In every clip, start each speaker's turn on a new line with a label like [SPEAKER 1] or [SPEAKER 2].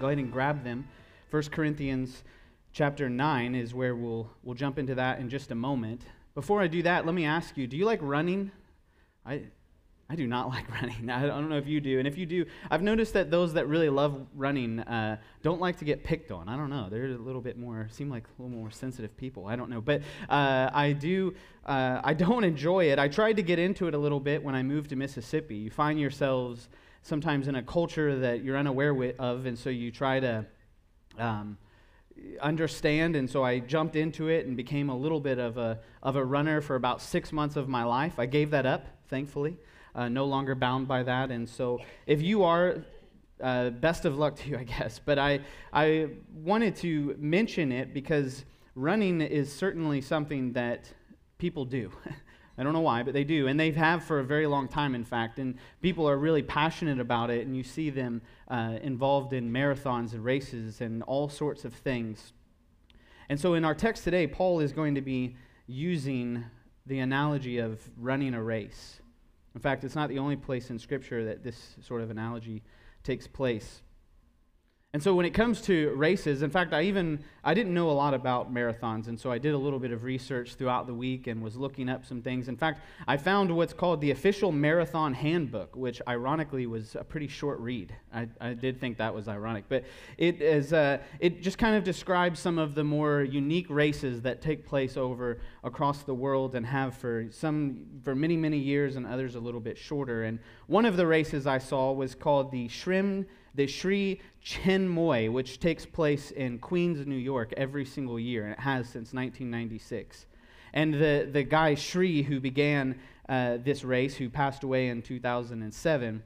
[SPEAKER 1] go ahead and grab them. 1 Corinthians chapter 9 is where we'll, we'll jump into that in just a moment. Before I do that, let me ask you do you like running? I, I do not like running. I don't know if you do. And if you do, I've noticed that those that really love running uh, don't like to get picked on. I don't know. They're a little bit more, seem like a little more sensitive people. I don't know. But uh, I do, uh, I don't enjoy it. I tried to get into it a little bit when I moved to Mississippi. You find yourselves sometimes in a culture that you're unaware of, and so you try to. Um, understand and so i jumped into it and became a little bit of a, of a runner for about six months of my life i gave that up thankfully uh, no longer bound by that. And so, if you are, uh, best of luck to you, I guess. But I, I wanted to mention it because running is certainly something that people do. I don't know why, but they do. And they have for a very long time, in fact. And people are really passionate about it. And you see them uh, involved in marathons and races and all sorts of things. And so in our text today, Paul is going to be using the analogy of running a race. In fact, it's not the only place in Scripture that this sort of analogy takes place. And so when it comes to races, in fact, I even I didn't know a lot about marathons, and so I did a little bit of research throughout the week and was looking up some things. In fact, I found what's called the official marathon handbook, which ironically was a pretty short read. I, I did think that was ironic, but it is uh, it just kind of describes some of the more unique races that take place over across the world and have for some for many many years, and others a little bit shorter. And one of the races I saw was called the Shrim the Sri Chinmoy, which takes place in Queens, New York, every single year, and it has since 1996. And the, the guy Sri who began uh, this race, who passed away in 2007,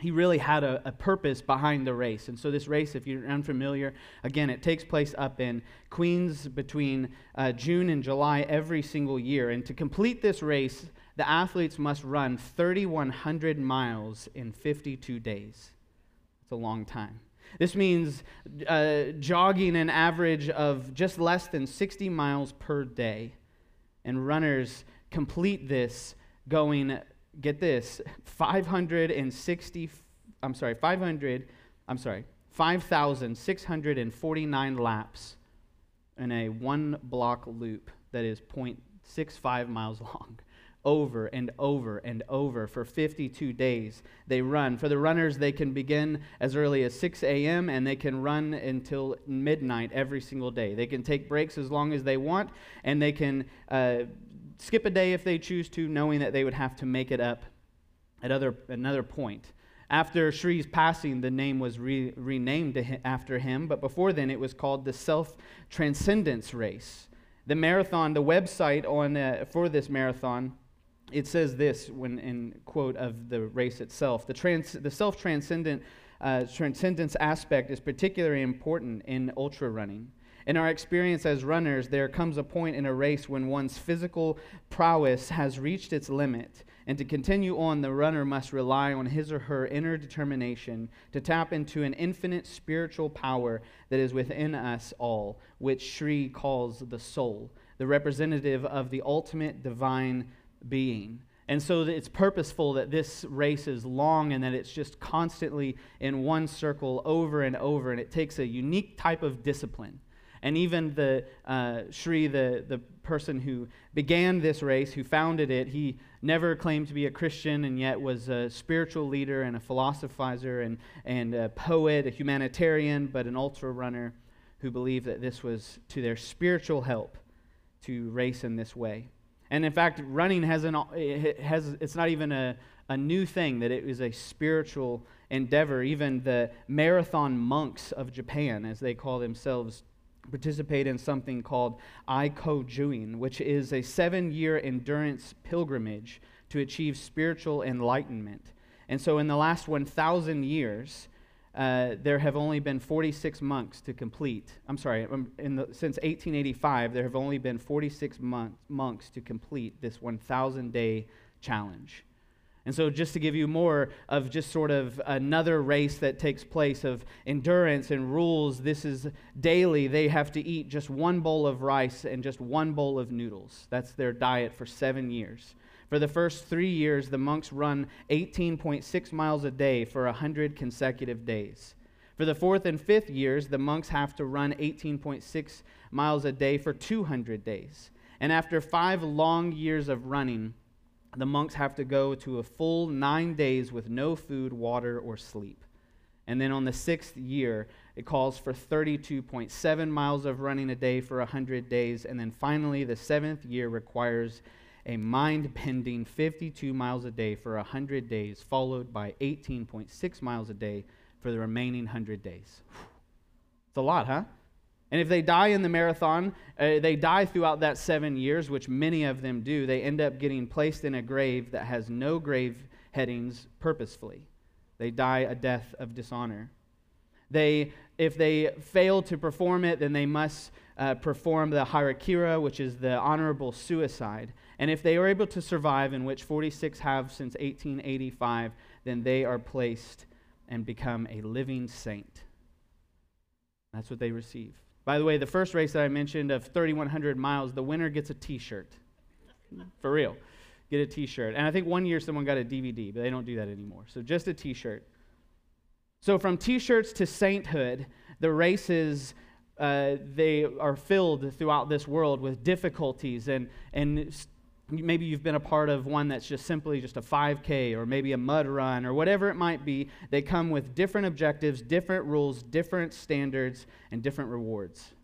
[SPEAKER 1] he really had a, a, purpose behind the race. And so, this race, if you're unfamiliar, again, it takes place up in Queens between uh, June and July every single year. And to complete this race, the athletes must run 3,100 miles in 52 days. A long time. This means uh, jogging an average of just less than 60 miles per day. And runners complete this going, get this, 560, I'm sorry, 500, I'm sorry, 5,649 laps in a one block loop that is 0.65 miles long over and over and over for 52 days. They run. For the runners, they can begin as early as 6 a.m. and they can run until midnight every single day. They can take breaks as long as they want, and they can uh, skip a day if they choose to, knowing that they would have to make it up at other, another point. After Sri's passing, the name was re- renamed after him, but before then it was called the Self Transcendence Race. The marathon, the website on, uh, for this marathon, it says this when in quote of the race itself the, trans, the self-transcendent uh, transcendence aspect is particularly important in ultra running. In our experience as runners there comes a point in a race when one's physical prowess has reached its limit and to continue on the runner must rely on his or her inner determination to tap into an infinite spiritual power that is within us all which Sri calls the soul the representative of the ultimate divine being. And so it's purposeful that this race is long and that it's just constantly in one circle over and over, and it takes a unique type of discipline. And even the uh, Sri, the, the person who began this race, who founded it, he never claimed to be a Christian and yet was a spiritual leader and a philosophizer and, and a poet, a humanitarian, but an ultra runner who believed that this was to their spiritual help to race in this way. And in fact, running has an, it has, it's not even a, a new thing, that it is a spiritual endeavor. Even the marathon monks of Japan, as they call themselves, participate in something called Aikojuin, which is a seven year endurance pilgrimage to achieve spiritual enlightenment. And so, in the last 1,000 years, uh, there have only been 46 monks to complete. I'm sorry, um, the, since 1885, there have only been 46 monks, monks to complete this 1,000 day challenge. And so, just to give you more of just sort of another race that takes place of endurance and rules, this is daily. They have to eat just one bowl of rice and just one bowl of noodles. That's their diet for seven years. For the first three years, the monks run 18.6 miles a day for 100 consecutive days. For the fourth and fifth years, the monks have to run 18.6 miles a day for 200 days. And after five long years of running, the monks have to go to a full nine days with no food, water, or sleep. And then on the sixth year, it calls for 32.7 miles of running a day for 100 days. And then finally, the seventh year requires a mind bending 52 miles a day for 100 days, followed by 18.6 miles a day for the remaining 100 days. It's a lot, huh? And if they die in the marathon, uh, they die throughout that seven years, which many of them do, they end up getting placed in a grave that has no grave headings purposefully. They die a death of dishonor. They, if they fail to perform it, then they must uh, perform the harakira, which is the honorable suicide. And if they are able to survive, in which 46 have since 1885, then they are placed and become a living saint. That's what they receive. By the way, the first race that I mentioned of 3,100 miles, the winner gets a t shirt. For real. Get a t shirt. And I think one year someone got a DVD, but they don't do that anymore. So just a t shirt. So from t shirts to sainthood, the races uh, they are filled throughout this world with difficulties and, and maybe you've been a part of one that's just simply just a 5k or maybe a mud run or whatever it might be. They come with different objectives different rules different standards and different rewards.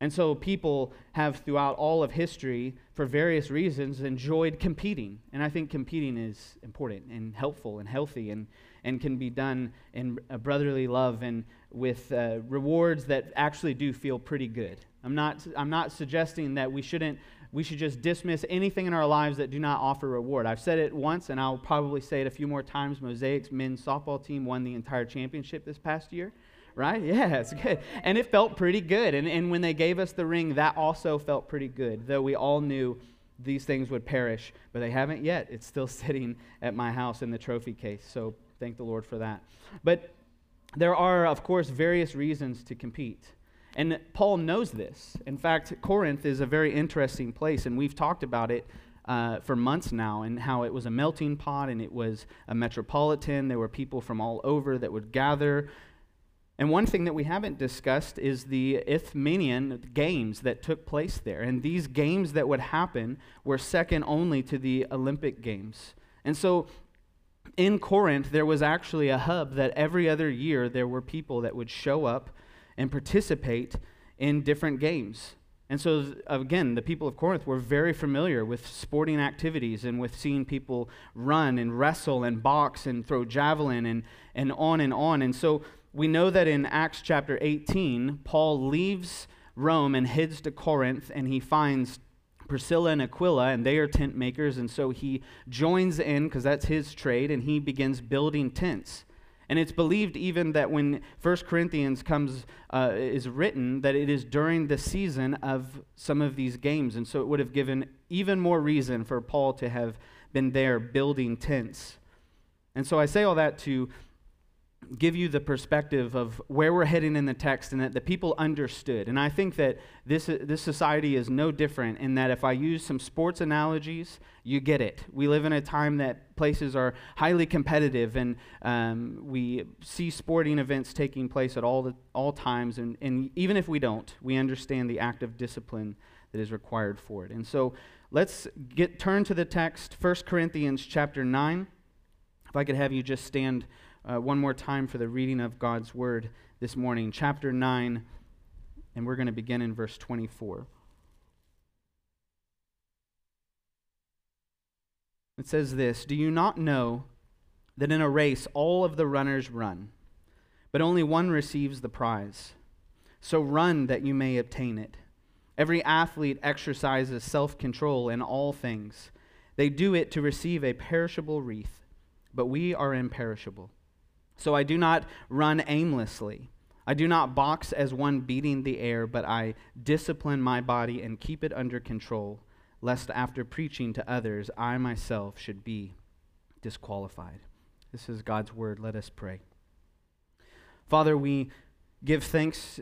[SPEAKER 1] And so people have throughout all of history for various reasons enjoyed competing. And i think competing is important and helpful and healthy and, and can be done in a brotherly love and with uh, rewards that actually do feel pretty good. I'm not, I'm not suggesting that we shouldn't we should just dismiss anything in our lives that do not offer reward. I've said it once, and I'll probably say it a few more times. Mosaic's men's softball team won the entire championship this past year, right? Yeah, it's good. And it felt pretty good. And, and when they gave us the ring, that also felt pretty good, though we all knew these things would perish, but they haven't yet. It's still sitting at my house in the trophy case. So thank the Lord for that. But there are, of course, various reasons to compete. And Paul knows this. In fact, Corinth is a very interesting place, and we've talked about it uh, for months now, and how it was a melting pot and it was a metropolitan. There were people from all over that would gather. And one thing that we haven't discussed is the Isthmian games that took place there. And these games that would happen were second only to the Olympic Games. And so in Corinth, there was actually a hub that every other year there were people that would show up and participate in different games. And so, again, the people of Corinth were very familiar with sporting activities and with seeing people run and wrestle and box and throw javelin and, and on and on. And so, we know that in Acts chapter 18, Paul leaves Rome and heads to Corinth, and he finds Priscilla and Aquila, and they are tent makers. And so he joins in, because that's his trade, and he begins building tents. And it's believed even that when 1 Corinthians comes, uh, is written, that it is during the season of some of these games. And so it would have given even more reason for Paul to have been there building tents. And so I say all that to give you the perspective of where we're heading in the text and that the people understood. And I think that this, this society is no different in that if I use some sports analogies, you get it. We live in a time that places are highly competitive and um, we see sporting events taking place at all, the, all times. And, and even if we don't, we understand the active discipline that is required for it. And so let's get turn to the text, 1 Corinthians chapter 9. If I could have you just stand uh, one more time for the reading of God's word this morning, chapter 9, and we're going to begin in verse 24. It says this Do you not know that in a race all of the runners run, but only one receives the prize? So run that you may obtain it. Every athlete exercises self control in all things. They do it to receive a perishable wreath, but we are imperishable. So I do not run aimlessly. I do not box as one beating the air, but I discipline my body and keep it under control, lest after preaching to others, I myself should be disqualified. This is God's word. Let us pray. Father, we give thanks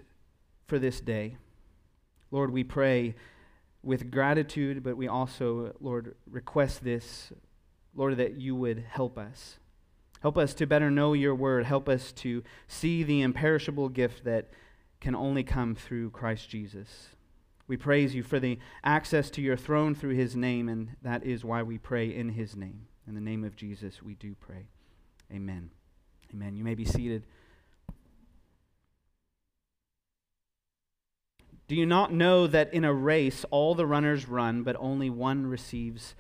[SPEAKER 1] for this day. Lord, we pray with gratitude, but we also, Lord, request this, Lord, that you would help us. Help us to better know your word. Help us to see the imperishable gift that can only come through Christ Jesus. We praise you for the access to your throne through his name, and that is why we pray in his name. In the name of Jesus, we do pray. Amen. Amen. You may be seated. Do you not know that in a race all the runners run, but only one receives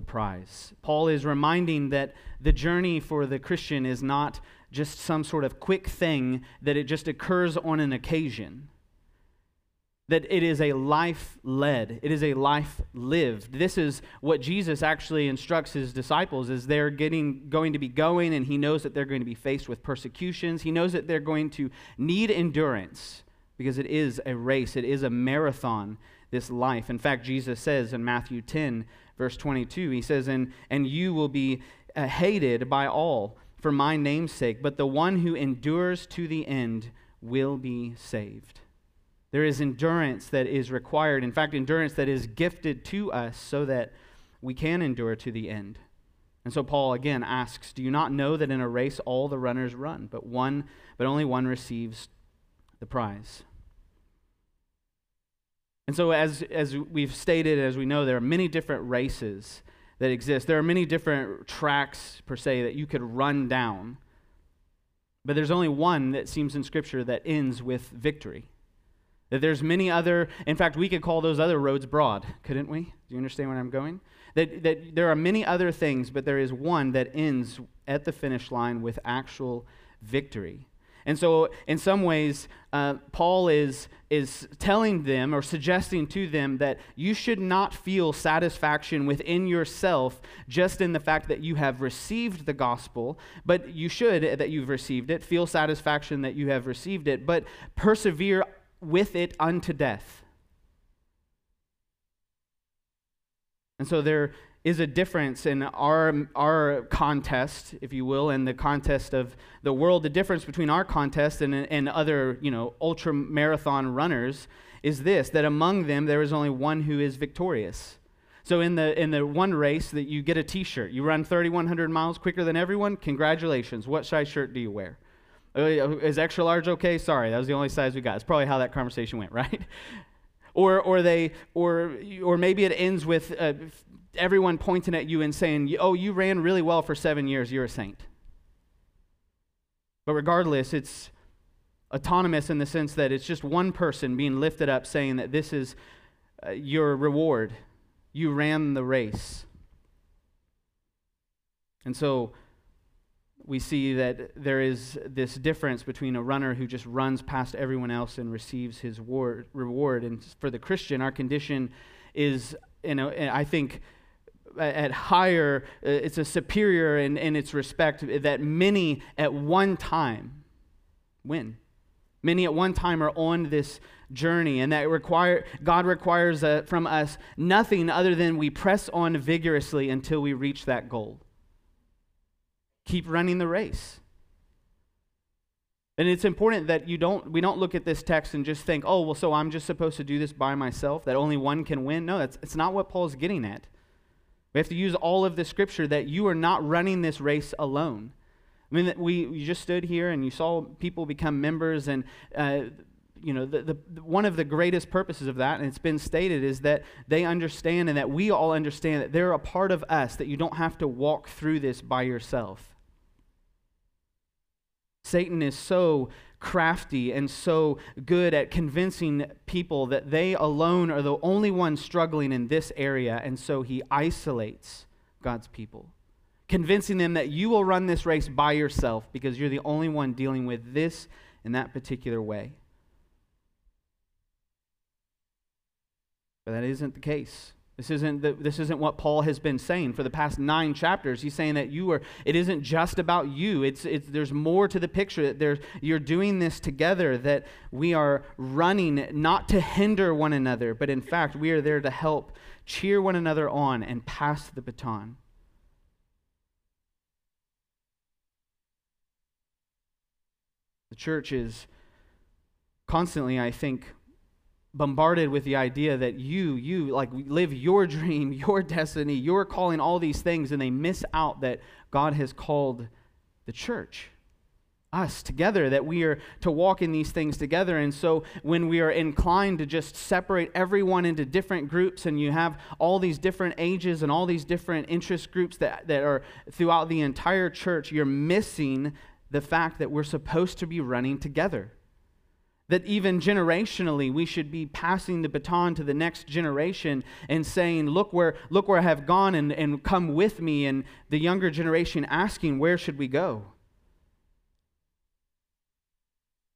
[SPEAKER 1] the prize? Paul is reminding that the journey for the Christian is not just some sort of quick thing, that it just occurs on an occasion. That it is a life led, it is a life lived. This is what Jesus actually instructs his disciples as they're getting going to be going, and he knows that they're going to be faced with persecutions. He knows that they're going to need endurance because it is a race, it is a marathon, this life. In fact, Jesus says in Matthew 10, verse 22, he says, And, and you will be uh, hated by all for my name's sake, but the one who endures to the end will be saved. There is endurance that is required. In fact, endurance that is gifted to us so that we can endure to the end. And so Paul again asks, Do you not know that in a race all the runners run, but one, but only one receives the prize? And so, as, as we've stated, as we know, there are many different races that exist. There are many different tracks, per se, that you could run down. But there's only one that seems in Scripture that ends with victory. That there's many other, in fact, we could call those other roads broad, couldn't we? Do you understand where I'm going? That, that there are many other things, but there is one that ends at the finish line with actual victory. And so, in some ways, uh, Paul is, is telling them or suggesting to them that you should not feel satisfaction within yourself just in the fact that you have received the gospel, but you should, that you've received it, feel satisfaction that you have received it, but persevere with it unto death. And so, there is a difference in our, our contest, if you will, and the contest of the world. The difference between our contest and, and other, you know, ultra marathon runners is this that among them there is only one who is victorious. So in the in the one race that you get a t-shirt, you run 3100 miles quicker than everyone, congratulations. What size shirt do you wear? Uh, is extra large okay? Sorry, that was the only size we got. It's probably how that conversation went, right? or or they or or maybe it ends with uh, everyone pointing at you and saying, Oh, you ran really well for seven years, you're a saint. But regardless, it's autonomous in the sense that it's just one person being lifted up saying that this is uh, your reward. You ran the race. And so we see that there is this difference between a runner who just runs past everyone else and receives his reward. And for the Christian, our condition is, you know, I think at higher, uh, it's a superior in, in its respect that many at one time win. Many at one time are on this journey, and that require, God requires uh, from us nothing other than we press on vigorously until we reach that goal. Keep running the race. And it's important that you don't, we don't look at this text and just think, oh, well, so I'm just supposed to do this by myself, that only one can win. No, that's, it's not what Paul's getting at. We have to use all of the scripture that you are not running this race alone. I mean, we, we just stood here and you saw people become members, and uh, you know, the, the, one of the greatest purposes of that, and it's been stated, is that they understand and that we all understand that they're a part of us, that you don't have to walk through this by yourself. Satan is so crafty and so good at convincing people that they alone are the only ones struggling in this area, and so he isolates God's people, convincing them that you will run this race by yourself because you're the only one dealing with this in that particular way. But that isn't the case. This isn't, the, this isn't what Paul has been saying for the past nine chapters. He's saying that you are, it isn't just about you. It's, it's, there's more to the picture. That there's, you're doing this together, that we are running not to hinder one another, but in fact, we are there to help cheer one another on and pass the baton. The church is constantly, I think, bombarded with the idea that you, you, like, live your dream, your destiny, you're calling, all these things, and they miss out that God has called the church, us together, that we are to walk in these things together. And so when we are inclined to just separate everyone into different groups, and you have all these different ages and all these different interest groups that, that are throughout the entire church, you're missing the fact that we're supposed to be running together that even generationally we should be passing the baton to the next generation and saying look where look where i have gone and, and come with me and the younger generation asking where should we go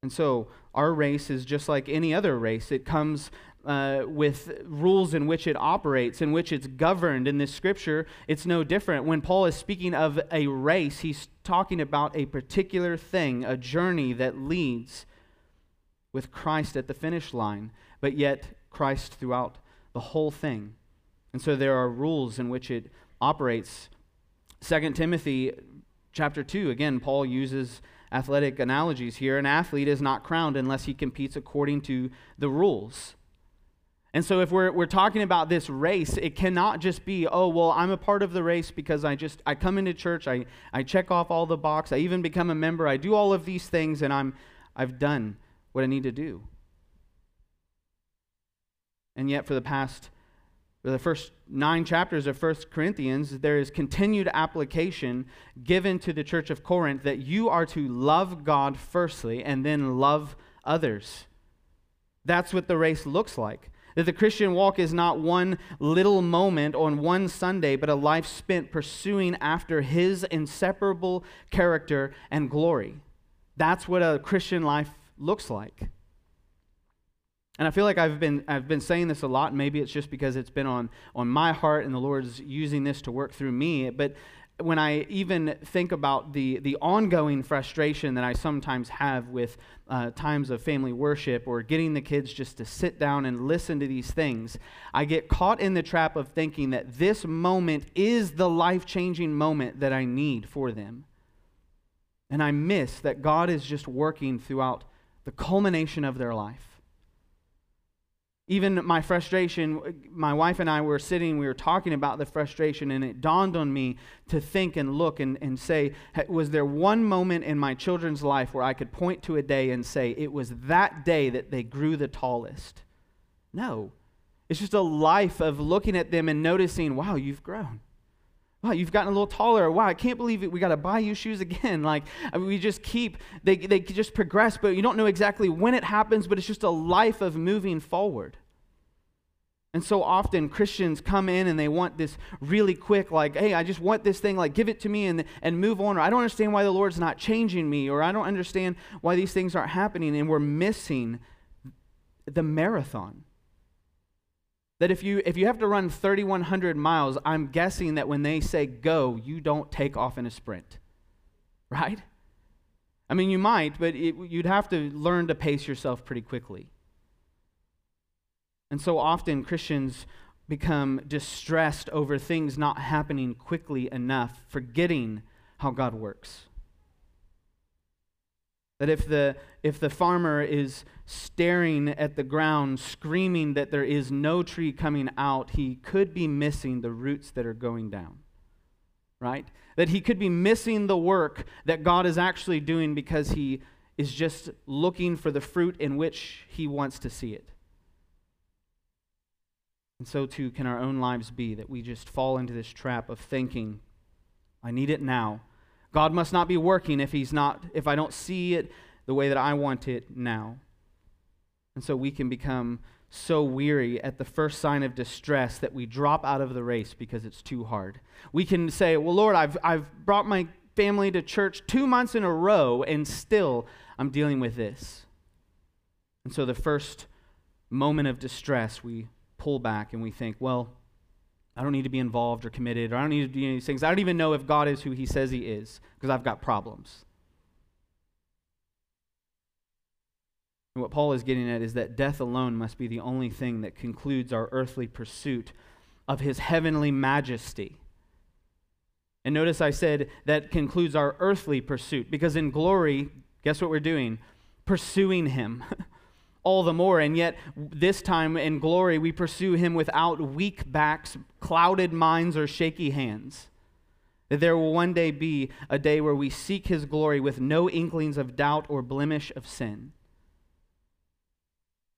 [SPEAKER 1] and so our race is just like any other race it comes uh, with rules in which it operates, in which it's governed. In this scripture, it's no different. When Paul is speaking of a race, he's talking about a particular thing, a journey that leads with Christ at the finish line, but yet Christ throughout the whole thing. And so there are rules in which it operates. 2 Timothy chapter 2, again, Paul uses athletic analogies here. An athlete is not crowned unless he competes according to the rules. And so, if we're, we're talking about this race, it cannot just be, oh, well, I'm a part of the race because I just, I come into church, I, I check off all the box, I even become a member, I do all of these things, and I'm, I've done what I need to do. And yet, for the past, for the first nine chapters of First Corinthians, there is continued application given to the church of Corinth that you are to love God firstly and then love others. That's what the race looks like. That the Christian walk is not one little moment on one Sunday, but a life spent pursuing after His inseparable character and glory. That's what a Christian life looks like. And I feel like I've been, I've been saying this a lot. Maybe it's just because it's been on, on my heart and the Lord's using this to work through me. But when I even think about the, the ongoing frustration that I sometimes have with uh, times of family worship or getting the kids just to sit down and listen to these things, I get caught in the trap of thinking that this moment is the life changing moment that I need for them. And I miss that God is just working throughout the culmination of their life. Even my frustration, my wife and I were sitting, we were talking about the frustration, and it dawned on me to think and look and, and say, was there one moment in my children's life where I could point to a day and say, it was that day that they grew the tallest? No. It's just a life of looking at them and noticing, wow, you've grown wow, you've gotten a little taller. Wow, I can't believe it. We got to buy you shoes again. Like, I mean, we just keep, they, they just progress, but you don't know exactly when it happens, but it's just a life of moving forward. And so often Christians come in and they want this really quick, like, hey, I just want this thing, like, give it to me and, and move on. Or I don't understand why the Lord's not changing me, or I don't understand why these things aren't happening. And we're missing the marathon. That if you, if you have to run 3,100 miles, I'm guessing that when they say go, you don't take off in a sprint. Right? I mean, you might, but it, you'd have to learn to pace yourself pretty quickly. And so often Christians become distressed over things not happening quickly enough, forgetting how God works. That if the, if the farmer is staring at the ground, screaming that there is no tree coming out, he could be missing the roots that are going down. Right? That he could be missing the work that God is actually doing because he is just looking for the fruit in which he wants to see it. And so too can our own lives be that we just fall into this trap of thinking, I need it now. God must not be working if he's not if I don't see it the way that I want it now. And so we can become so weary at the first sign of distress that we drop out of the race because it's too hard. We can say, Well, Lord, I've, I've brought my family to church two months in a row, and still I'm dealing with this. And so the first moment of distress, we pull back and we think, Well, I don't need to be involved or committed, or I don't need to do any of these things. I don't even know if God is who he says he is because I've got problems. And what Paul is getting at is that death alone must be the only thing that concludes our earthly pursuit of his heavenly majesty. And notice I said that concludes our earthly pursuit because in glory, guess what we're doing? Pursuing him. all the more. And yet, this time in glory, we pursue him without weak backs, clouded minds, or shaky hands. That there will one day be a day where we seek his glory with no inklings of doubt or blemish of sin.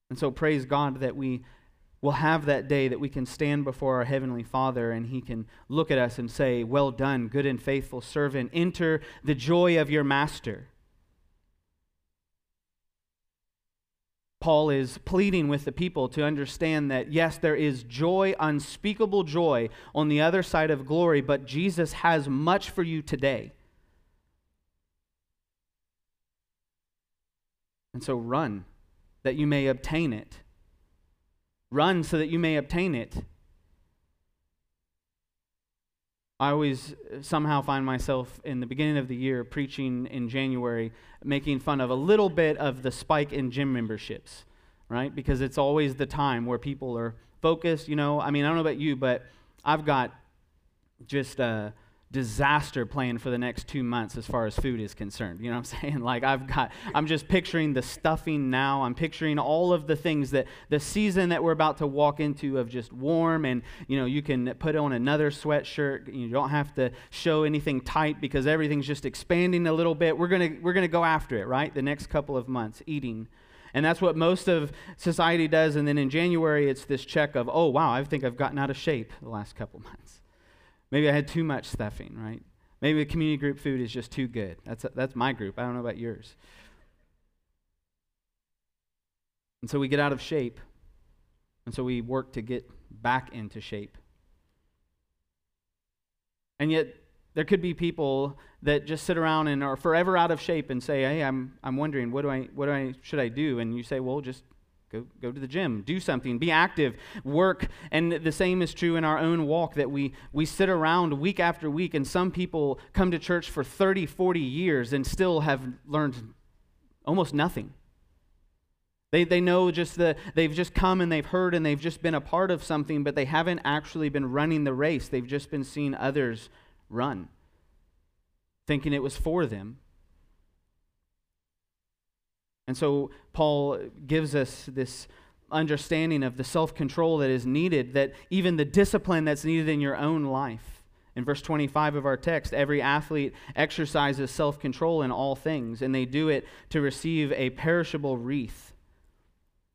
[SPEAKER 1] And so, praise God that we will have that day that we can stand before our Heavenly Father and He can look at us and say, Well done, good and faithful servant. Enter the joy of your master. Paul is pleading with the people to understand that, yes, there is joy, unspeakable joy on the other side of glory, but Jesus has much for you today. And so run that you may obtain it. Run so that you may obtain it. I always somehow find myself in the beginning of the year preaching in January, making fun of a little bit of the spike in gym memberships, right? Because it's always the time where people are focused. You know, I mean, I don't know about you, but I've got just uh, disaster plan for the next two months as far as food is concerned. You know what I'm saying? Like, I've got, I'm just picturing the stuffing now. I'm picturing all of the things that the season that we're about to walk into of just warm and, you know, you can put on another sweatshirt. You don't have to show anything tight because everything's just expanding a little bit. We're going to, we're going to go after it, right? The next couple of months, eating. And that's what most of society does. And then in January, it's this check of, oh, wow, I think I've gotten out of shape the last couple months. Maybe I had too much stuffing, right? Maybe the community group food is just too good. That's, that's my group. I don't know about yours. And so we get out of shape. And so we work to get back into shape. And yet, there could be people that just sit around and are forever out of shape and say, "Hey, I'm, I'm wondering what do I what do I should I do?" And you say, "Well, just Go, go to the gym, do something, be active, work. And the same is true in our own walk that we, we sit around week after week, and some people come to church for 30, 40 years and still have learned almost nothing. They, they know just the, they've just come and they've heard and they've just been a part of something, but they haven't actually been running the race. They've just been seeing others run, thinking it was for them. And so Paul gives us this understanding of the self control that is needed, that even the discipline that's needed in your own life. In verse 25 of our text, every athlete exercises self control in all things, and they do it to receive a perishable wreath,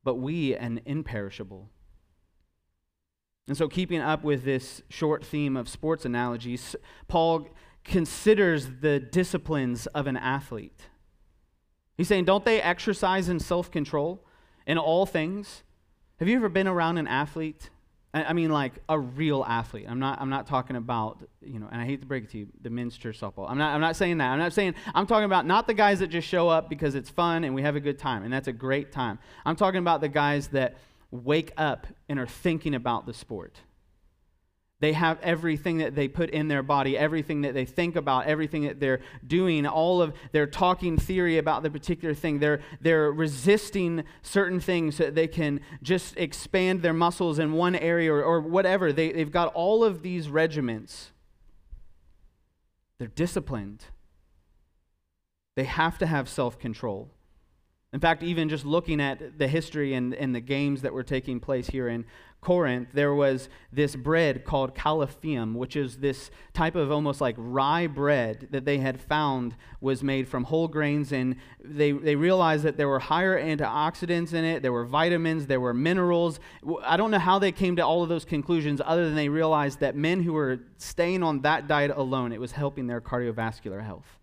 [SPEAKER 1] but we an imperishable. And so, keeping up with this short theme of sports analogies, Paul considers the disciplines of an athlete. He's saying, don't they exercise in self control in all things? Have you ever been around an athlete? I mean, like a real athlete. I'm not. I'm not talking about you know. And I hate to break it to you, the men's church softball. I'm not. I'm not saying that. I'm not saying. I'm talking about not the guys that just show up because it's fun and we have a good time, and that's a great time. I'm talking about the guys that wake up and are thinking about the sport. They have everything that they put in their body, everything that they think about, everything that they're doing, all of their talking theory about the particular thing. They're, they're resisting certain things so that they can just expand their muscles in one area or, or whatever. They, they've got all of these regiments. They're disciplined. They have to have self control. In fact, even just looking at the history and, and the games that were taking place here in Corinth, there was this bread called coliphium, which is this type of almost like rye bread that they had found was made from whole grains. And they, they realized that there were higher antioxidants in it, there were vitamins, there were minerals. I don't know how they came to all of those conclusions, other than they realized that men who were staying on that diet alone, it was helping their cardiovascular health.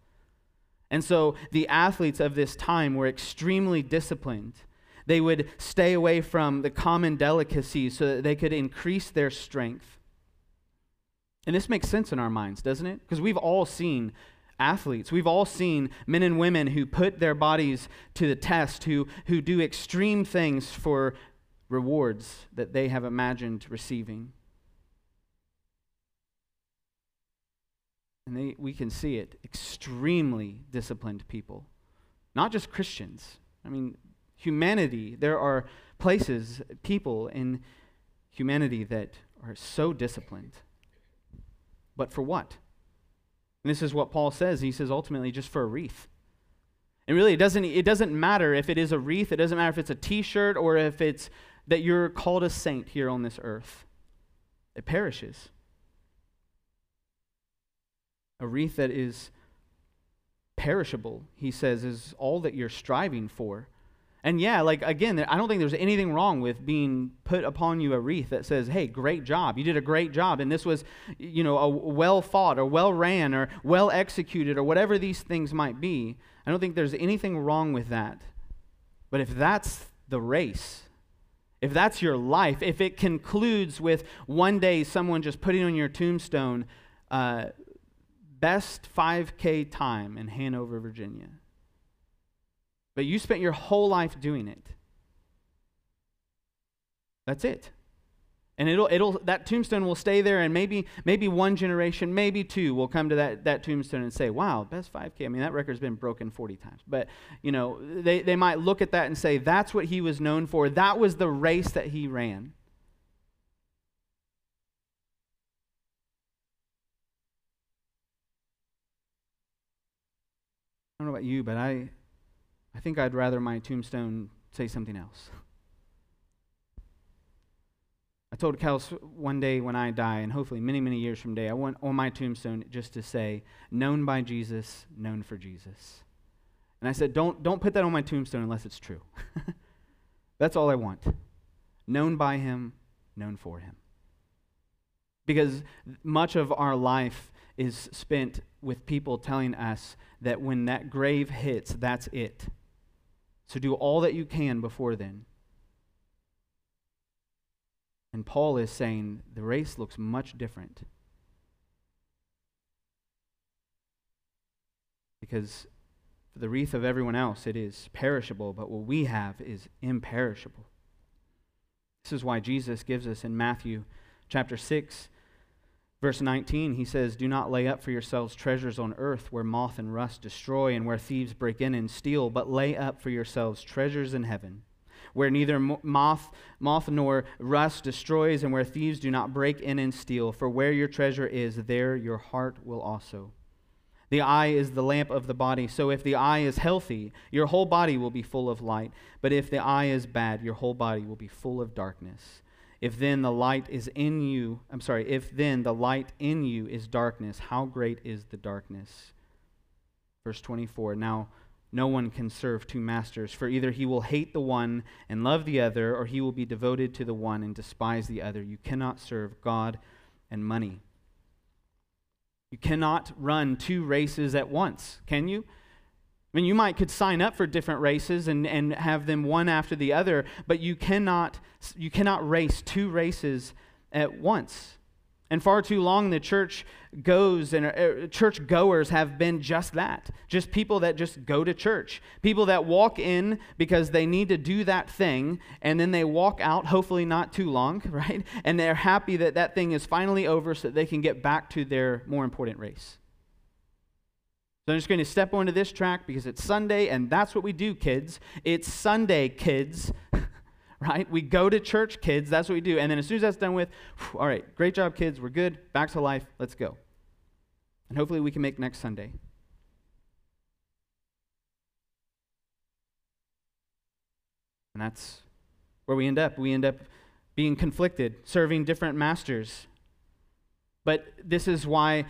[SPEAKER 1] And so the athletes of this time were extremely disciplined. They would stay away from the common delicacies so that they could increase their strength. And this makes sense in our minds, doesn't it? Because we've all seen athletes. We've all seen men and women who put their bodies to the test, who, who do extreme things for rewards that they have imagined receiving. and they, we can see it, extremely disciplined people. Not just Christians. I mean, humanity. There are places, people in humanity that are so disciplined. But for what? And this is what Paul says. He says ultimately just for a wreath. And really, it doesn't, it doesn't matter if it is a wreath, it doesn't matter if it's a t shirt or if it's that you're called a saint here on this earth. It perishes. A wreath that is perishable, he says, is all that you're striving for. And yeah, like again, I don't think there's anything wrong with being put upon you a wreath that says, "Hey, great job. You did a great job." And this was, you know, a well fought or well ran or well executed or whatever these things might be. I don't think there's anything wrong with that. But if that's the race, if that's your life, if it concludes with one day someone just putting on your tombstone, uh, best 5K time in Hanover, Virginia but you spent your whole life doing it. That's it. And it'll, it'll, that tombstone will stay there, and maybe, maybe one generation, maybe two will come to that, that tombstone and say, wow, best 5K. I mean, that record's been broken 40 times. But, you know, they, they might look at that and say, that's what he was known for. That was the race that he ran. I don't know about you, but I, I think I'd rather my tombstone say something else. I told Kels one day when I die, and hopefully many, many years from today, I want on my tombstone just to say, known by Jesus, known for Jesus. And I said, don't, don't put that on my tombstone unless it's true. That's all I want. Known by him, known for him. Because much of our life is spent with people telling us that when that grave hits, that's it. So do all that you can before then. And Paul is saying the race looks much different. Because for the wreath of everyone else, it is perishable, but what we have is imperishable. This is why Jesus gives us in Matthew chapter 6 Verse 19, he says, Do not lay up for yourselves treasures on earth where moth and rust destroy and where thieves break in and steal, but lay up for yourselves treasures in heaven where neither moth, moth nor rust destroys and where thieves do not break in and steal. For where your treasure is, there your heart will also. The eye is the lamp of the body. So if the eye is healthy, your whole body will be full of light. But if the eye is bad, your whole body will be full of darkness. If then the light is in you, I'm sorry, if then the light in you is darkness, how great is the darkness? Verse 24 Now no one can serve two masters, for either he will hate the one and love the other, or he will be devoted to the one and despise the other. You cannot serve God and money. You cannot run two races at once, can you? I mean, you might could sign up for different races and, and have them one after the other, but you cannot, you cannot race two races at once. And far too long, the church goes and uh, church goers have been just that just people that just go to church. People that walk in because they need to do that thing, and then they walk out, hopefully not too long, right? And they're happy that that thing is finally over so they can get back to their more important race. So I'm just going to step onto this track because it's Sunday, and that's what we do, kids. It's Sunday, kids. right? We go to church, kids. That's what we do. And then as soon as that's done with, all right, great job, kids. We're good. Back to life. Let's go. And hopefully we can make next Sunday. And that's where we end up. We end up being conflicted, serving different masters. But this is why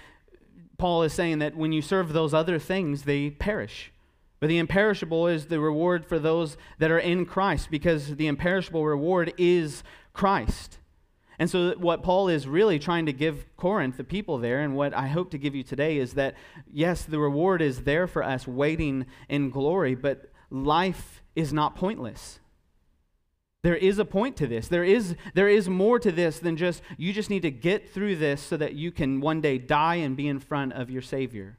[SPEAKER 1] Paul is saying that when you serve those other things, they perish. But the imperishable is the reward for those that are in Christ because the imperishable reward is Christ. And so, what Paul is really trying to give Corinth, the people there, and what I hope to give you today is that, yes, the reward is there for us waiting in glory, but life is not pointless. There is a point to this. There is, there is more to this than just, you just need to get through this so that you can one day die and be in front of your Savior.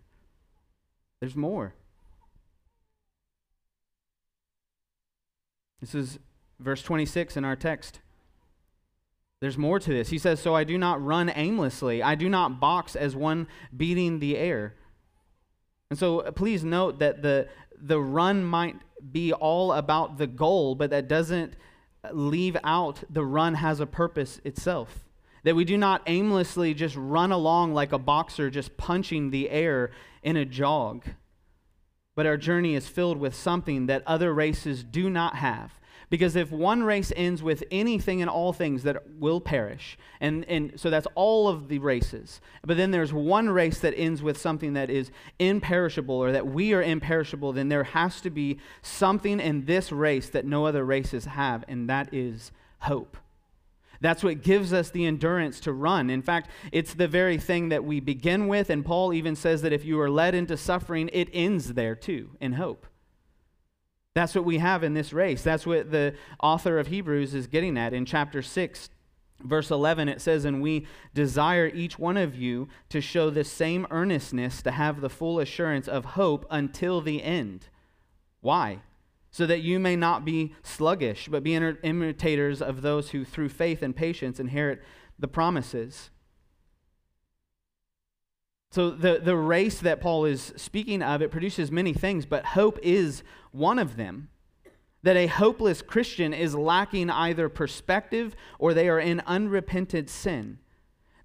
[SPEAKER 1] There's more. This is verse 26 in our text. There's more to this. He says, So I do not run aimlessly, I do not box as one beating the air. And so uh, please note that the, the run might be all about the goal, but that doesn't leave out the run has a purpose itself. That we do not aimlessly just run along like a boxer just punching the air in a jog. But our journey is filled with something that other races do not have. Because if one race ends with anything and all things that will perish, and, and so that's all of the races, but then there's one race that ends with something that is imperishable or that we are imperishable, then there has to be something in this race that no other races have, and that is hope. That's what gives us the endurance to run. In fact, it's the very thing that we begin with, and Paul even says that if you are led into suffering, it ends there too, in hope. That's what we have in this race. That's what the author of Hebrews is getting at in chapter 6. Verse 11, it says, And we desire each one of you to show the same earnestness to have the full assurance of hope until the end. Why? So that you may not be sluggish, but be imitators of those who through faith and patience inherit the promises. So, the, the race that Paul is speaking of, it produces many things, but hope is one of them. That a hopeless Christian is lacking either perspective or they are in unrepented sin.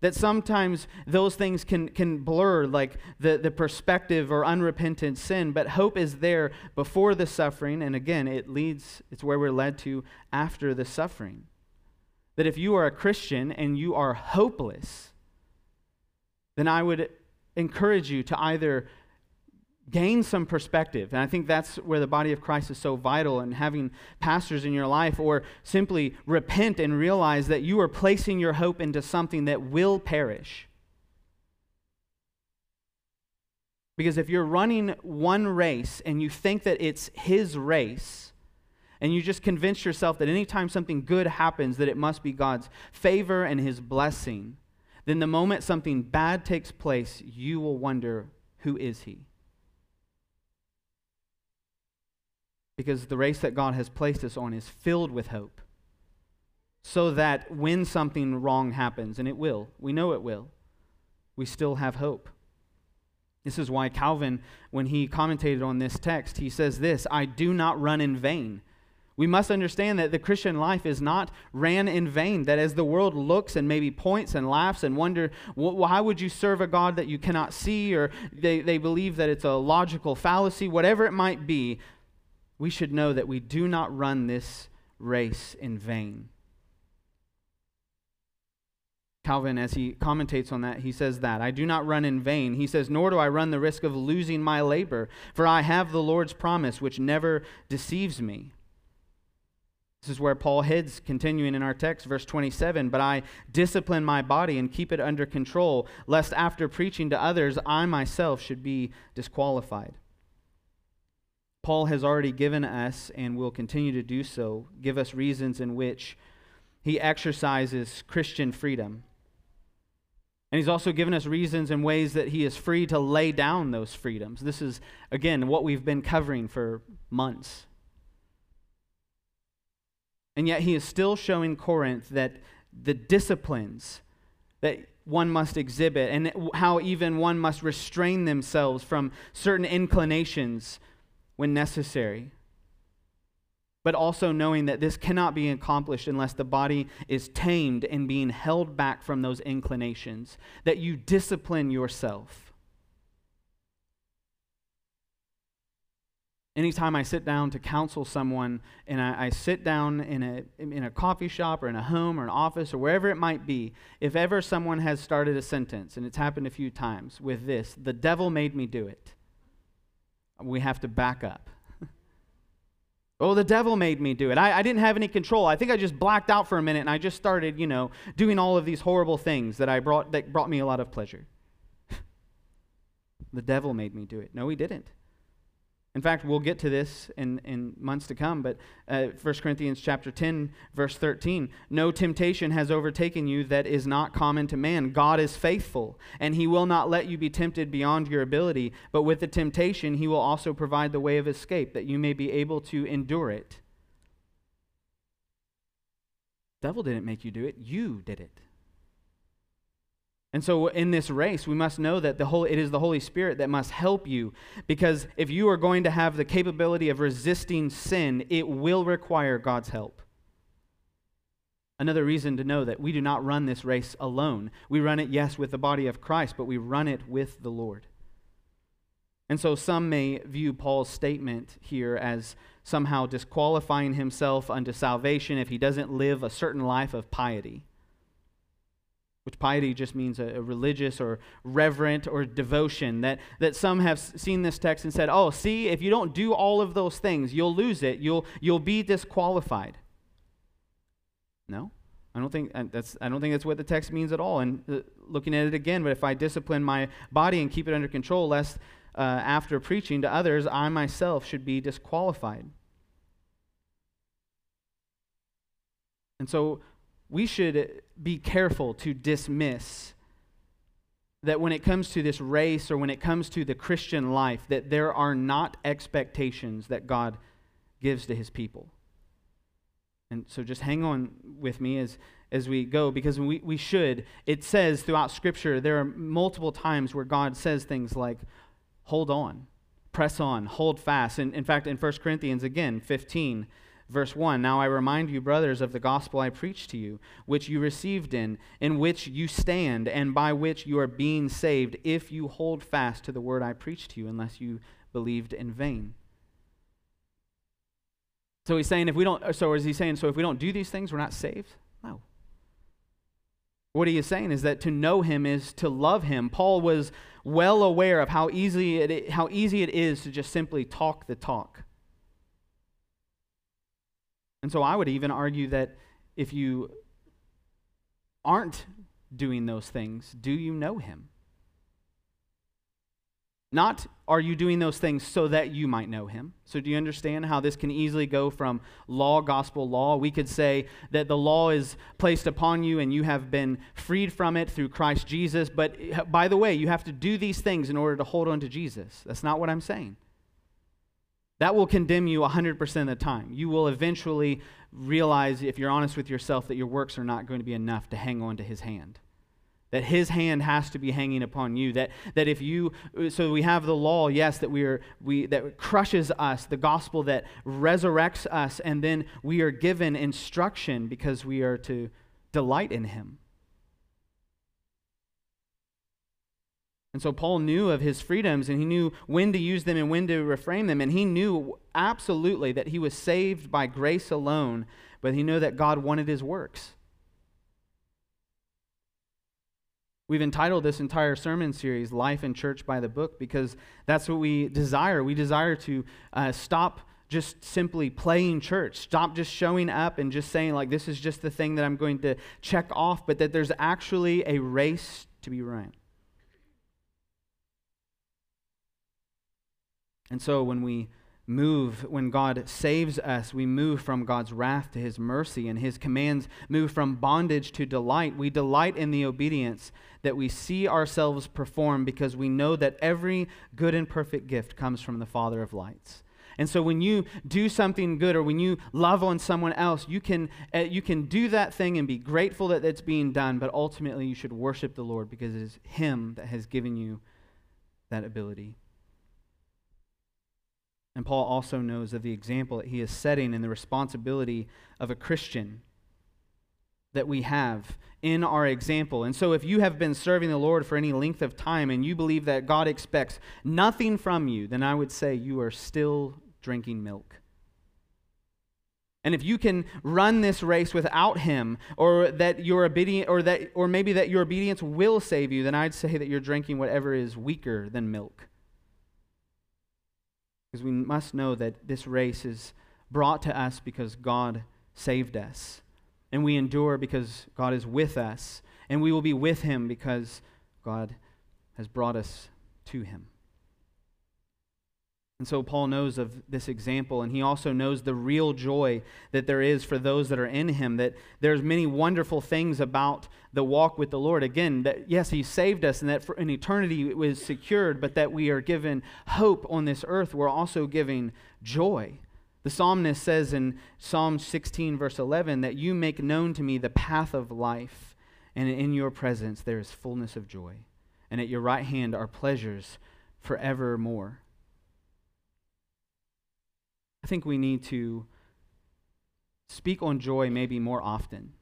[SPEAKER 1] That sometimes those things can, can blur, like the, the perspective or unrepentant sin, but hope is there before the suffering, and again, it leads, it's where we're led to after the suffering. That if you are a Christian and you are hopeless, then I would encourage you to either gain some perspective. And I think that's where the body of Christ is so vital and having pastors in your life, or simply repent and realize that you are placing your hope into something that will perish. Because if you're running one race and you think that it's his race, and you just convince yourself that anytime something good happens, that it must be God's favor and his blessing, then the moment something bad takes place, you will wonder, who is he? Because the race that God has placed us on is filled with hope. So that when something wrong happens, and it will, we know it will, we still have hope. This is why Calvin, when he commentated on this text, he says this I do not run in vain. We must understand that the Christian life is not ran in vain. That as the world looks and maybe points and laughs and wonder, why would you serve a God that you cannot see, or they, they believe that it's a logical fallacy, whatever it might be, we should know that we do not run this race in vain. Calvin, as he commentates on that, he says that I do not run in vain. He says, Nor do I run the risk of losing my labor, for I have the Lord's promise, which never deceives me. This is where Paul heads, continuing in our text, verse 27. But I discipline my body and keep it under control, lest after preaching to others, I myself should be disqualified. Paul has already given us, and will continue to do so, give us reasons in which he exercises Christian freedom. And he's also given us reasons and ways that he is free to lay down those freedoms. This is, again, what we've been covering for months. And yet he is still showing Corinth that the disciplines that one must exhibit and how even one must restrain themselves from certain inclinations when necessary. But also knowing that this cannot be accomplished unless the body is tamed and being held back from those inclinations, that you discipline yourself. Anytime I sit down to counsel someone and I, I, sit down in a, in a coffee shop or in a home or an office or wherever it might be, if ever someone has started a sentence, and it's happened a few times with this, the devil made me do it, we have to back up. oh, the devil made me do it. I, I didn't have any control. I think I just blacked out for a minute and I just started, you know, doing all of these horrible things that I brought that brought me a lot of pleasure. the devil made me do it. No, he didn't. In fact, we'll get to this in, in months to come, but uh, 1 Corinthians chapter 10, verse 13, no temptation has overtaken you that is not common to man. God is faithful, and he will not let you be tempted beyond your ability, but with the temptation he will also provide the way of escape, that you may be able to endure it. devil didn't make you do it, you did it. And so in this race, we must know that the whole, it is the Holy Spirit that must help you because if you are going to have the capability of resisting sin, it will require God's help. Another reason to know that we do not run this race alone. We run it, yes, with the body of Christ, but we run it with the Lord. And so some may view Paul's statement here as somehow disqualifying himself unto salvation if he doesn't live a certain life of piety. Which piety just means a, a religious or reverent or devotion. That, that some have seen this text and said, oh, see, if you don't do all of those things, you'll lose it. You'll, you'll be disqualified. No, I don't think that's I don't think that's what the text means at all. And uh, looking at it again, but if I discipline my body and keep it under control, lest uh, after preaching to others, I myself should be disqualified. And so we should be careful to dismiss that when it comes to this race or when it comes to the Christian life, that there are not expectations that God gives to his people. And so just hang on with me as, as we go because we, we should. It says throughout Scripture, there are multiple times where God says things like, hold on, press on, hold fast. And in fact, in 1 Corinthians, again, 15, verse 1 Now I remind you, brothers, of the gospel I preached to you, which you received in, in which you stand, and by which you are being saved, if you hold fast to the word I preached to you, unless you believed in vain. So he's saying if we don't, so is he saying, so if we don't do these things, we're not saved? No. What he is saying is that to know him is to love him. Paul was well aware of how easy it, how easy it is to just simply talk the talk. And so I would even argue that if you aren't doing those things, do you know him? Not are you doing those things so that you might know him? So, do you understand how this can easily go from law, gospel, law? We could say that the law is placed upon you and you have been freed from it through Christ Jesus. But by the way, you have to do these things in order to hold on to Jesus. That's not what I'm saying. That will condemn you 100% of the time. You will eventually realize, if you're honest with yourself, that your works are not going to be enough to hang on to his hand. That his hand has to be hanging upon you. That, that if you so we have the law yes that we are we that crushes us the gospel that resurrects us and then we are given instruction because we are to delight in him and so paul knew of his freedoms and he knew when to use them and when to refrain them and he knew absolutely that he was saved by grace alone but he knew that god wanted his works We've entitled this entire sermon series Life and Church by the Book because that's what we desire. We desire to uh, stop just simply playing church, stop just showing up and just saying, like, this is just the thing that I'm going to check off, but that there's actually a race to be run. And so when we move, when God saves us, we move from God's wrath to his mercy, and his commands move from bondage to delight. We delight in the obedience that we see ourselves perform because we know that every good and perfect gift comes from the Father of lights. And so when you do something good or when you love on someone else, you can, uh, you can do that thing and be grateful that it's being done, but ultimately you should worship the Lord because it is Him that has given you that ability. And Paul also knows of the example that he is setting and the responsibility of a Christian that we have in our example. And so, if you have been serving the Lord for any length of time and you believe that God expects nothing from you, then I would say you are still drinking milk. And if you can run this race without him, or that your obedience, or that, or maybe that your obedience will save you, then I'd say that you're drinking whatever is weaker than milk. Because we must know that this race is brought to us because God saved us. And we endure because God is with us. And we will be with him because God has brought us to him. And so Paul knows of this example, and he also knows the real joy that there is for those that are in him, that there's many wonderful things about the walk with the Lord. Again, that yes, he saved us, and that for an eternity it was secured, but that we are given hope on this earth. We're also given joy The psalmist says in Psalm 16, verse 11, that you make known to me the path of life, and in your presence there is fullness of joy, and at your right hand are pleasures forevermore. I think we need to speak on joy maybe more often.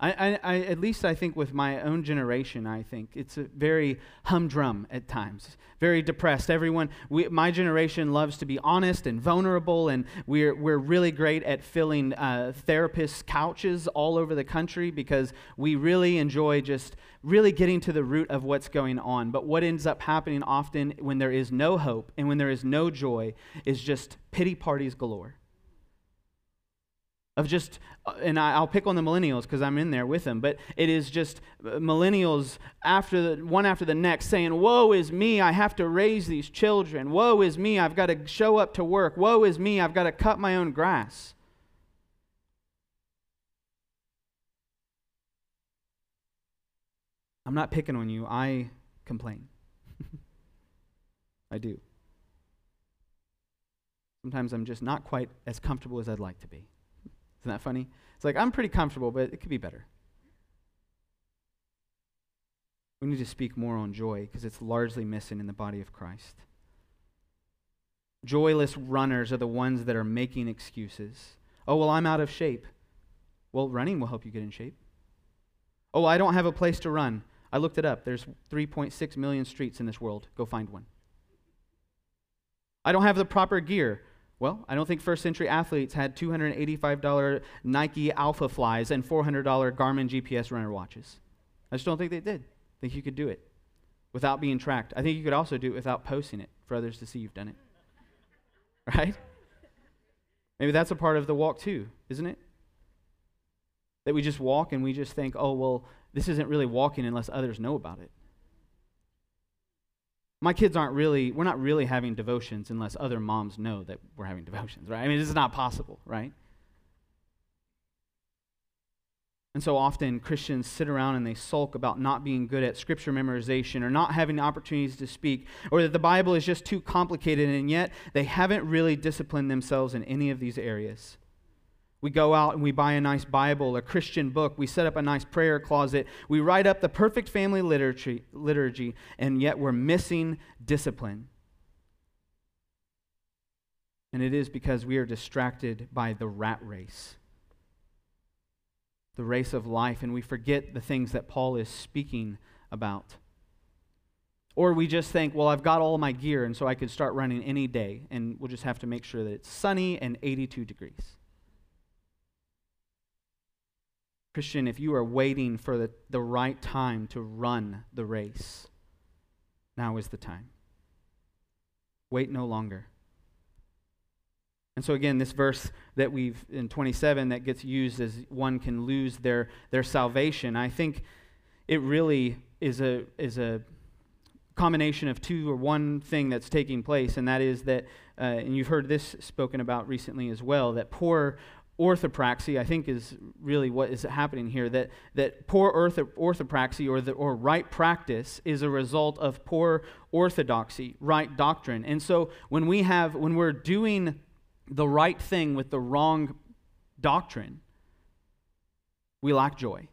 [SPEAKER 1] I, I, I, at least I think with my own generation, I think it's very humdrum at times, very depressed. Everyone, we, my generation loves to be honest and vulnerable, and we're, we're really great at filling uh, therapists' couches all over the country because we really enjoy just really getting to the root of what's going on. But what ends up happening often when there is no hope and when there is no joy is just pity parties galore of just, uh, and I'll pick on the millennials because I'm in there with them, but it is just uh, millennials after the, one after the next saying, Woe is me, I have to raise these children. Woe is me, I've got to show up to work. Woe is me, I've got to cut my own grass. I'm not picking on you, I complain. I do. Sometimes I'm just not quite as comfortable as I'd like to be. Isn't that funny? It's like, I'm pretty comfortable, but it could be better. We need to speak more on joy because it's largely missing in the body of Christ. Joyless runners are the ones that are making excuses. Oh, well, I'm out of shape. Well, running will help you get in shape. Oh, I don't have a place to run. I looked it up. There's 3.6 million streets in this world. Go find one. I don't have the proper gear. Well, I don't think first century athletes had $285 Nike Alpha Flies and $400 Garmin GPS runner watches. I just don't think they did. I think you could do it without being tracked. I think you could also do it without posting it for others to see you've done it. Right? Maybe that's a part of the walk too, isn't it? That we just walk and we just think, oh, well, this isn't really walking unless others know about it my kids aren't really, we're not really having devotions unless other moms know that we're having devotions, right? I mean, this is not possible, right? And so often Christians sit around and they sulk about not being good at scripture memorization or not having opportunities to speak or that the Bible is just too complicated and yet they haven't really disciplined themselves in any of these areas. We go out and we buy a nice Bible, a Christian book. We set up a nice prayer closet. We write up the perfect family liturgy, liturgy and yet we're missing discipline. And it is because we are distracted by the rat race, the race of life, and we forget the things that Paul is speaking about. Or we just think, well, I've got all my gear, and so I could start running any day, and we'll just have to make sure that it's sunny and 82 degrees. Christian, if you are waiting for the, the right time to run the race, now is the time. Wait no longer. And so, again, this verse that we've in 27 that gets used as one can lose their, their salvation, I think it really is a, is a combination of two or one thing that's taking place, and that is that, uh, and you've heard this spoken about recently as well, that poor orthopraxy, I think, is really what is happening here. That, that poor ortho, orthopraxy or, the, or right practice is a result of poor orthodoxy, right doctrine. And so when we have, when we're doing the right thing with the wrong doctrine, we lack joy.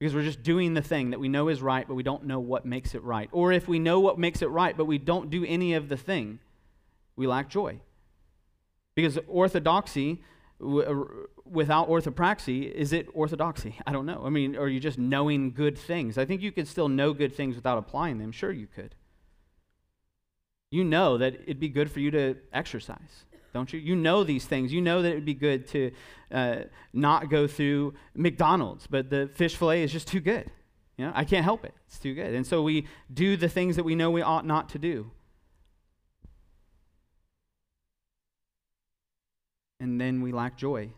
[SPEAKER 1] Because we're just doing the thing that we know is right, but we don't know what makes it right. Or if we know what makes it right, but we don't do any of the thing, we lack joy. Because orthodoxy uh, without orthopraxy, is it orthodoxy? I don't know. I mean, are you just knowing good things? I think you could still know good things without applying them. Sure, you could. You know that it'd be good for you to exercise, don't you? You know these things. You know that it'd be good to uh, not go through McDonald's, but the fish fillet is just too good. You know, I can't help it. It's too good. And so we do the things that we know we ought not to do. And then we lack joy.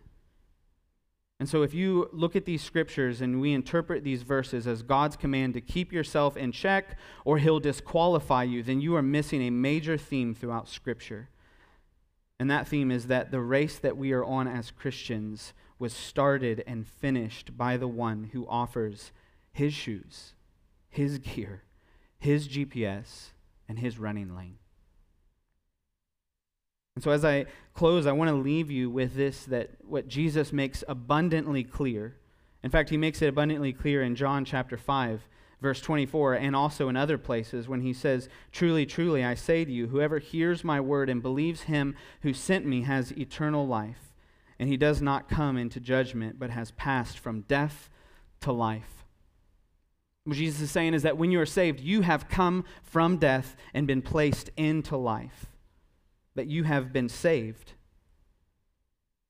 [SPEAKER 1] And so, if you look at these scriptures and we interpret these verses as God's command to keep yourself in check or he'll disqualify you, then you are missing a major theme throughout scripture. And that theme is that the race that we are on as Christians was started and finished by the one who offers his shoes, his gear, his GPS, and his running lane. And so, as I close, I want to leave you with this that what Jesus makes abundantly clear. In fact, he makes it abundantly clear in John chapter 5, verse 24, and also in other places when he says, Truly, truly, I say to you, whoever hears my word and believes him who sent me has eternal life, and he does not come into judgment, but has passed from death to life. What Jesus is saying is that when you are saved, you have come from death and been placed into life that you have been saved.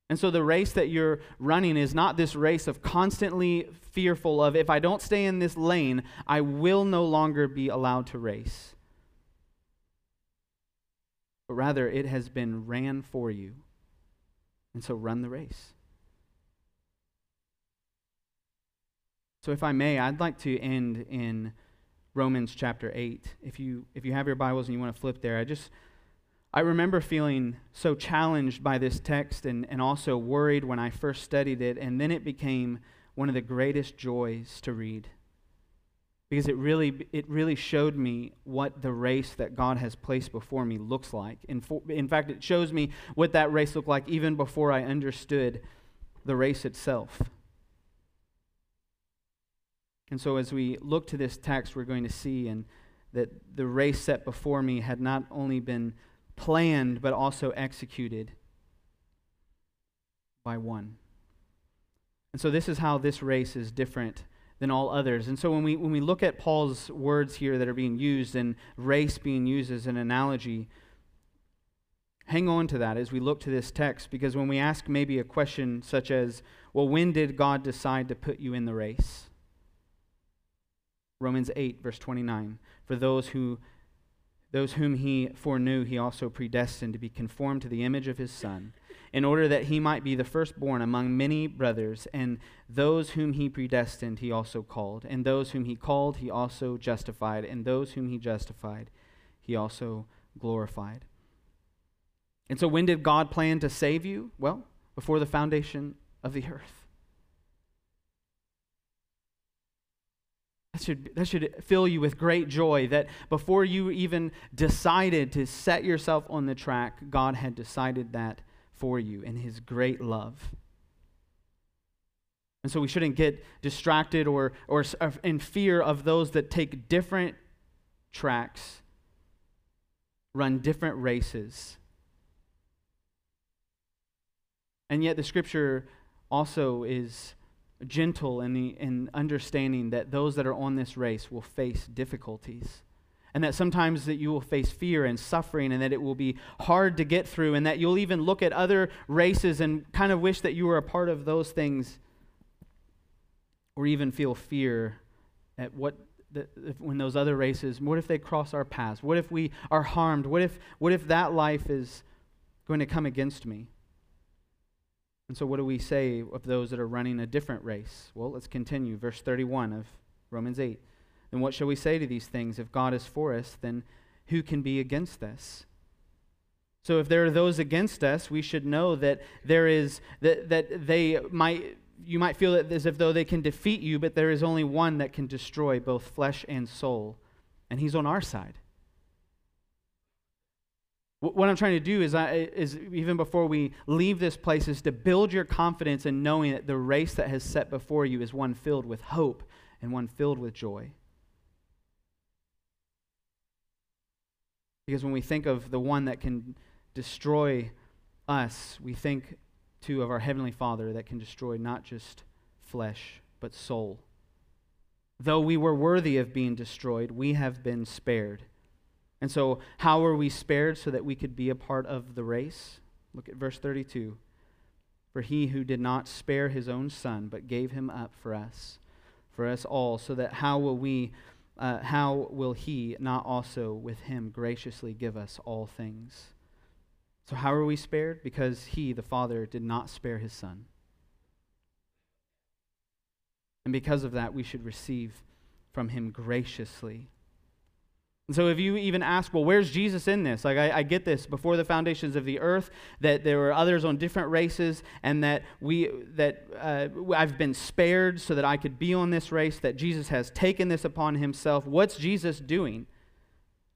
[SPEAKER 1] And so the race that you're running is not this race of constantly fearful of if I don't stay in this lane, I will no longer be allowed to race. But rather, it has been ran for you. And so run the race. So, if I may, I'd like to end in Romans chapter 8. If you, if you have your Bibles and you want to flip there, I just I remember feeling so challenged by this text and, and also worried when I first studied it, and then it became one of the greatest joys to read. Because it really, it really showed me what the race that God has placed before me looks like. In, for, in fact, it shows me what that race looked like even before I understood the race itself. And so, as we look to this text, we're going to see and that the race set before me had not only been planned but also executed by one. And so this is how this race is different than all others. And so when we when we look at Paul's words here that are being used and race being used as an analogy, hang on to that as we look to this text because when we ask maybe a question such as, well, when did God decide to put you in the race? Romans 8 verse 29, for those who those whom he foreknew, he also predestined to be conformed to the image of his Son, in order that he might be the firstborn among many brothers. And those whom he predestined, he also called. And those whom he called, he also justified. And those whom he justified, he also glorified. And so, when did God plan to save you? Well, before the foundation of the earth. That should, that should fill you with great joy that before you even decided to set yourself on the track, God had decided that for you in His great love. And so we shouldn't get distracted or, or in fear of those that take different tracks, run different races. And yet the scripture also is gentle in, the, in understanding that those that are on this race will face difficulties. And that sometimes that you will face fear and suffering and that it will be hard to get through and that you'll even look at other races and kind of wish that you were a part of those things or even feel fear at what the, when those other races what if they cross our paths? What if we are harmed? What if what if that life is going to come against me and so, what do we say of those that are running a different race? Well, let's continue. Verse 31 of Romans 8. Then what shall we say to these things? If God is for us, then who can be against us? So, if there are those against us, we should know that there is, that, that they might, you might feel that as if though they can defeat you, but there is only one that can destroy both flesh and soul, and he's on our side. What I'm trying to do is, I, is even before we leave this place, is to build your confidence in knowing that the race that has set before you is one filled with hope and one filled with joy. Because when we think of the one that can destroy us, we think too of our Heavenly Father that can destroy not just flesh, but soul. Though we were worthy of being destroyed, we have been spared. And so, how were we spared so that we could be a part of the race? Look at verse 32. For he who did not spare his own son, but gave him up for us, for us all, so that how will we, uh, how will he not also with him graciously give us all things? So, how are we spared? Because he, the Father, did not spare his son. And because of that, we should receive from him graciously and so if you even ask, well, where's Jesus in this? Like, I, I, get this before the foundations of the earth, that there were others on different races, and that we that uh, I've been spared so that I could be on this race. That Jesus has taken this upon Himself. What's Jesus doing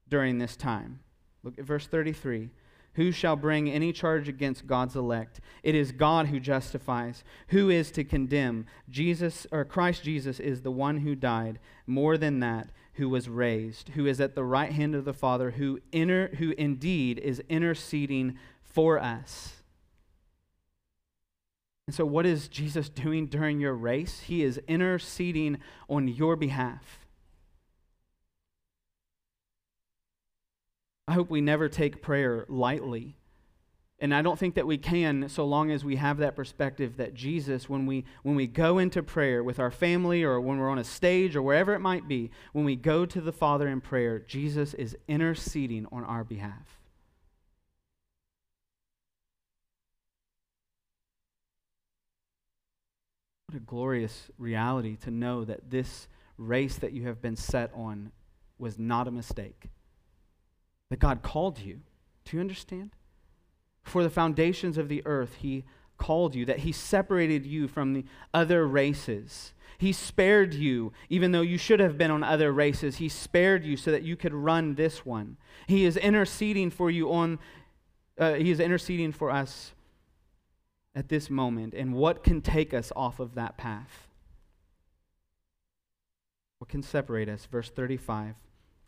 [SPEAKER 1] during this time? Look at verse 33. Who shall bring any charge against God's elect? It is God who justifies. Who is to condemn? Jesus or Christ Jesus is the one who died, more than that, who was raised, who is at the right hand of the Father, who inter, who indeed is interceding for us. And so what is Jesus doing during your race? He is interceding on your behalf. I hope we never take prayer lightly. And I don't think that we can so long as we have that perspective that Jesus, when we, when we go into prayer with our family or when we're on a stage or wherever it might be, when we go to the Father in prayer, Jesus is interceding on our behalf. What a glorious reality to know that this race that you have been set on was not a mistake that God called you. Do you understand? For the foundations of the earth, He called you, that He separated you from the other races. He spared you, even though you should have been on other races. He spared you so that you could run this one. He is interceding for you on, uh, He is interceding for us at this moment. And what can take us off of that path? What can separate us? Verse 35.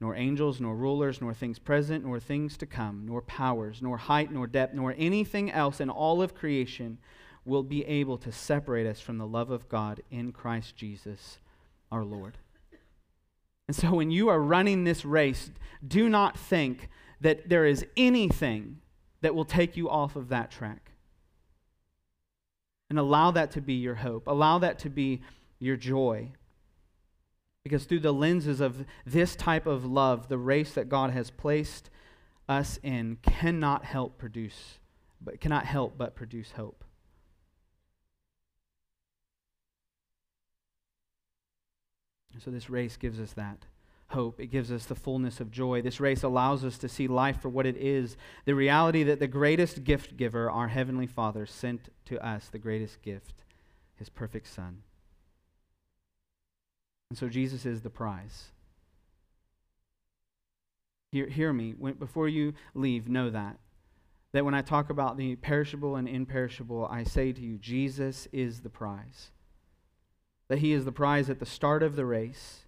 [SPEAKER 1] nor angels, nor rulers, nor things present, nor things to come, nor powers, nor height, nor depth, nor anything else in all of creation will be able to separate us from the love of God in Christ Jesus our Lord. And so when you are running this race, do not think that there is anything that will take you off of that track. And allow that to be your hope. Allow that to be your joy. Because through the lenses of this type of love, the race that God has placed us in cannot help produce, but cannot help but produce hope. So this race gives us that hope. It gives us the fullness of joy. This race allows us to see life for what it is the reality that the greatest gift giver, our Heavenly Father, sent to us the greatest gift, His perfect Son. And so Jesus is the prize. Hear, hear me. When, before you leave, know that. That when I talk about the perishable and imperishable, I say to you, Jesus is the prize. That he is the prize at the start of the race.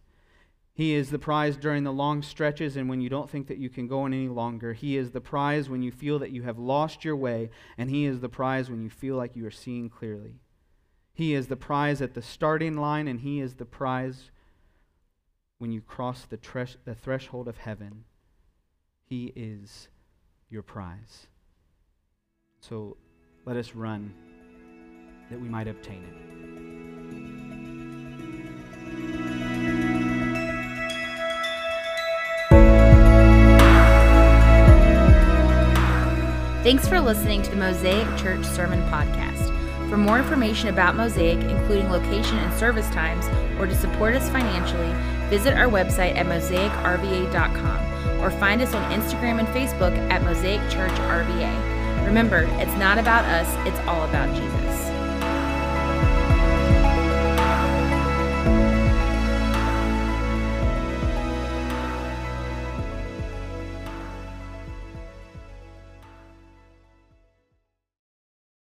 [SPEAKER 1] He is the prize during the long stretches and when you don't think that you can go on any longer. He is the prize when you feel that you have lost your way. And He is the prize when you feel like you are seeing clearly. He is the prize at the starting line, and He is the prize when you cross the, tre- the threshold of heaven. He is your prize. So let us run that we might obtain it.
[SPEAKER 2] Thanks for listening to the Mosaic Church Sermon Podcast. For more information about Mosaic, including location and service times, or to support us financially, visit our website at mosaicrva.com or find us on Instagram and Facebook at Mosaic Church RVA. Remember, it's not about us, it's all about Jesus.